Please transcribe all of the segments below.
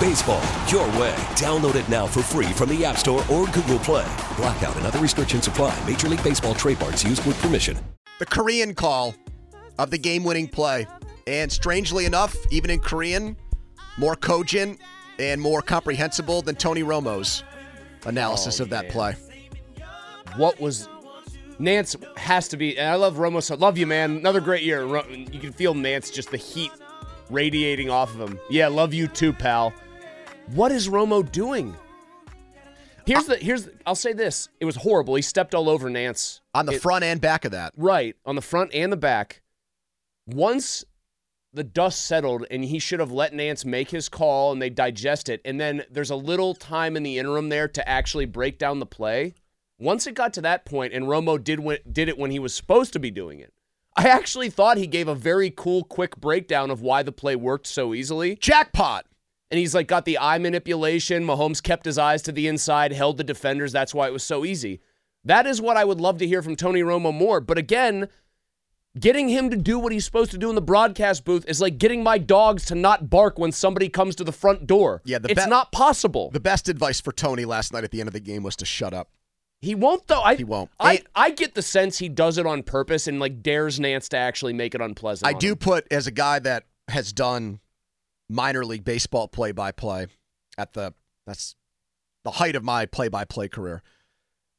Baseball, your way. Download it now for free from the App Store or Google Play. Blackout and other restrictions apply. Major League Baseball trademarks used with permission. The Korean call of the game winning play. And strangely enough, even in Korean, more cogent and more comprehensible than Tony Romo's analysis Oh, of that oh, man. play. What was Nantz has to be, and I love Romo. So love you, man. Another great year. You can feel Nantz just the heat radiating off of him. Yeah, love you too, pal. What is Romo doing? Here's the here's. I'll say this: it was horrible. He stepped all over Nantz On the It- front and back of that. Right, on the front and the back. Once the dust settled and he should have let Nantz make his call and they digest it, and then there's a little time in the interim there to actually break down the play. Once it got to that point and Romo did when, did it when he was supposed to be doing it, I actually thought he gave a very cool, quick breakdown of why the play worked so easily. Jackpot. And he's like got the eye manipulation. Mahomes kept his eyes to the inside, held the defenders. That's why it was so easy. That is what I would love to hear from Tony Romo more. But again, getting him to do what he's supposed to do in the broadcast booth is like getting my dogs to not bark when somebody comes to the front door. Yeah, the it's be- not possible. The best advice for Tony last night at the end of the game was to shut up. he won't though. I, He won't. I, And- I get the sense he does it on purpose and like dares Nantz to actually make it unpleasant. I do him. put as a guy that has done minor league baseball play by play at the that's the height of my play by play career.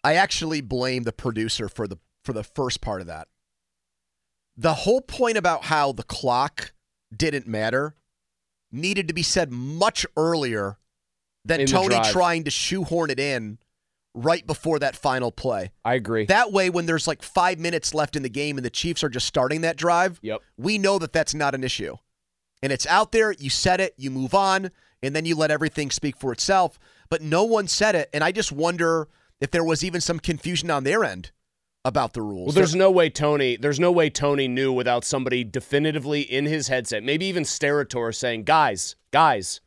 I actually blame the producer for the for the first part of that. The whole point about how the clock didn't matter needed to be said much earlier than In Tony trying to shoehorn it in right before that final play. I agree. That way, when there's like five minutes left in the game and the Chiefs are just starting that drive, Yep. we know that that's not an issue. And it's out there, you said it, you move on, and then you let everything speak for itself. But no one said it. And I just wonder if there was even some confusion on their end about the rules. Well, there's no way Tony. There's no way Tony knew without somebody definitively in his headset, maybe even Steratore saying, "Guys, guys,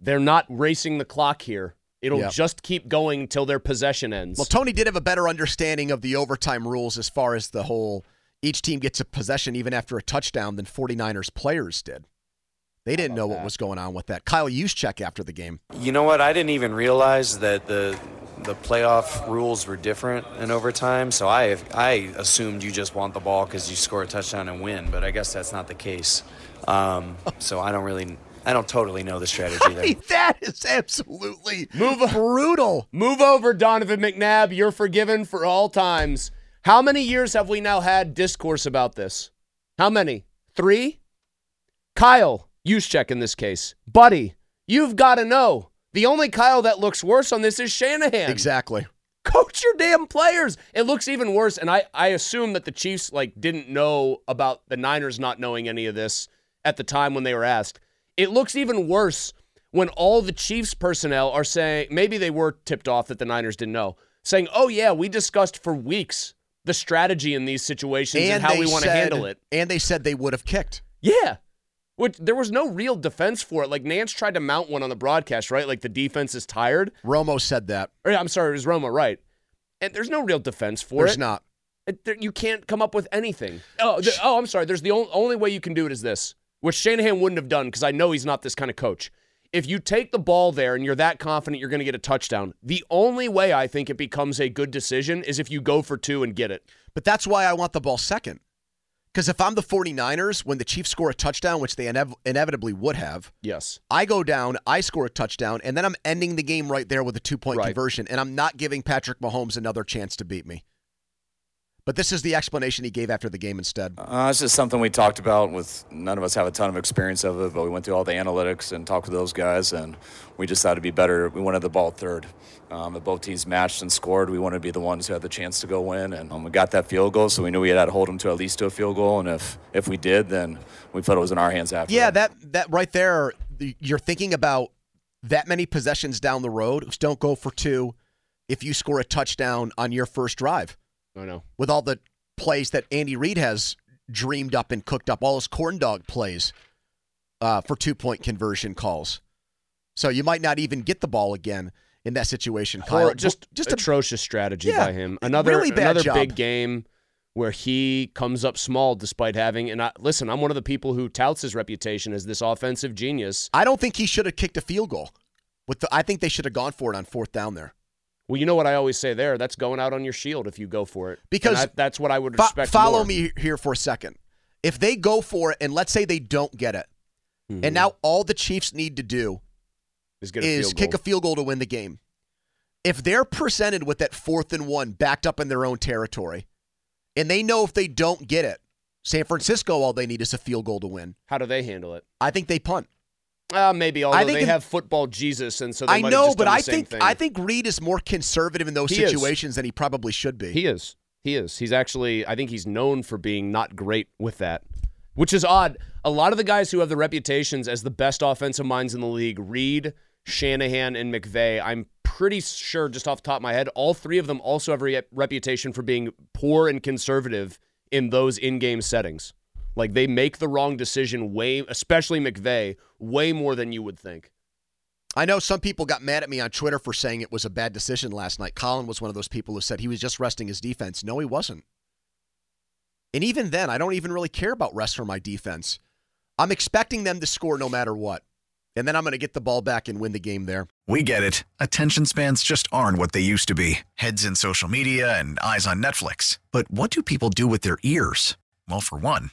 they're not racing the clock here. It'll Yeah. just keep going until their possession ends." Well, Tony did have a better understanding of the overtime rules as far as the whole each team gets a possession even after a touchdown than 49ers players did. They didn't know what that? was going on with that. Kyle Juszczyk after the game. You know what? I didn't even realize that the the playoff rules were different in overtime. So I I assumed you just want the ball because you score a touchdown and win. But I guess that's not the case. Um, so I don't really I don't totally know the strategy there. that is absolutely Move- brutal. Move over, Donovan McNabb. You're forgiven for all times. How many years have we now had discourse about this? How many? Three? Kyle, Juszczyk in this case. Buddy, you've got to know. The only Kyle that looks worse on this is Shanahan. Exactly. Coach your damn players. It looks even worse. And I, I assume that the Chiefs like didn't know about the Niners not knowing any of this at the time when they were asked. It looks even worse when all the Chiefs personnel are saying maybe they were tipped off that the Niners didn't know, saying, "Oh yeah, we discussed for weeks the strategy in these situations and, how we want to handle it." And they said they would have kicked. Yeah. Which there was no real defense for it. Like Nantz tried to mount one on the broadcast, right? Like the defense is tired. Romo said that. Or, I'm sorry, it was Roma, right? And there's no real defense for There's it. There's not. It- there- you can't come up with anything. Oh, the- oh, I'm sorry. There's the only, only way you can do it is this, which Shanahan wouldn't have done because I know he's not this kind of coach. If you take the ball there and you're that confident you're going to get a touchdown, the only way I think it becomes a good decision is if you go for two and get it. But that's why I want the ball second. Because if I'm the 49ers, when the Chiefs score a touchdown, which they inev- inevitably would have, Yes. I go down, I score a touchdown, and then I'm ending the game right there with a two point Right. conversion, and I'm not giving Patrick Mahomes another chance to beat me. But this is the explanation he gave after the game instead. Uh, it's just something we talked about with none of us have a ton of experience of it, but we went through all the analytics and talked to those guys, and we just thought it'd be better. We wanted the ball third. Um, if both teams matched and scored, we wanted to be the ones who had the chance to go win, and um, we got that field goal, so we knew we had to hold them to at least to a field goal, and if if we did, then we felt it was in our hands after. Yeah, that that right there, you're thinking about that many possessions down the road. Don't go for two if you score a touchdown on your first drive. I know. with all the plays that Andy Reid has dreamed up and cooked up, all his corn dog plays uh, for two point conversion calls. So you might not even get the ball again in that situation. Kyle. Or just just a, atrocious strategy Yeah, by him. Another really bad another job. big game where he comes up small despite having and I, listen, I'm one of the people who touts his reputation as this offensive genius. I don't think he should have kicked a field goal. With the, I think they should have gone for it on fourth down there. Well, you know what I always say there. That's going out on your shield if you go for it. Because I- that's what I would Fo- respect. follow more. me here for a second. If they go for it, and let's say they don't get it, Mhm. and now all the Chiefs need to do is, get a is kick a field goal to win the game. If they're presented with that fourth and one backed up in their own territory, and they know if they don't get it, San Francisco, all they need is a field goal to win. How do they handle it? I think they punt. Uh, maybe, although think they in- have football Jesus, and so they I know, but I think thing. I think Reid is more conservative in those He is. situations than he probably should be. He is. He is. He's actually, I think he's known for being not great with that, which is odd. A lot of the guys who have the reputations as the best offensive minds in the league, Reid, Shanahan, and McVay, I'm pretty sure, just off the top of my head, all three of them also have a re- reputation for being poor and conservative in those in game settings. Like they make the wrong decision way, especially McVay, way more than you would think. I know some people got mad at me on Twitter for saying it was a bad decision last night. Colin was one of those people who said he was just resting his defense. No, he wasn't. And even then, I don't even really care about rest for my defense. I'm expecting them to score no matter what. And then I'm going to get the ball back and win the game there. We get it. Attention spans just aren't what they used to be heads in social media and eyes on Netflix. But what do people do with their ears? Well, for one,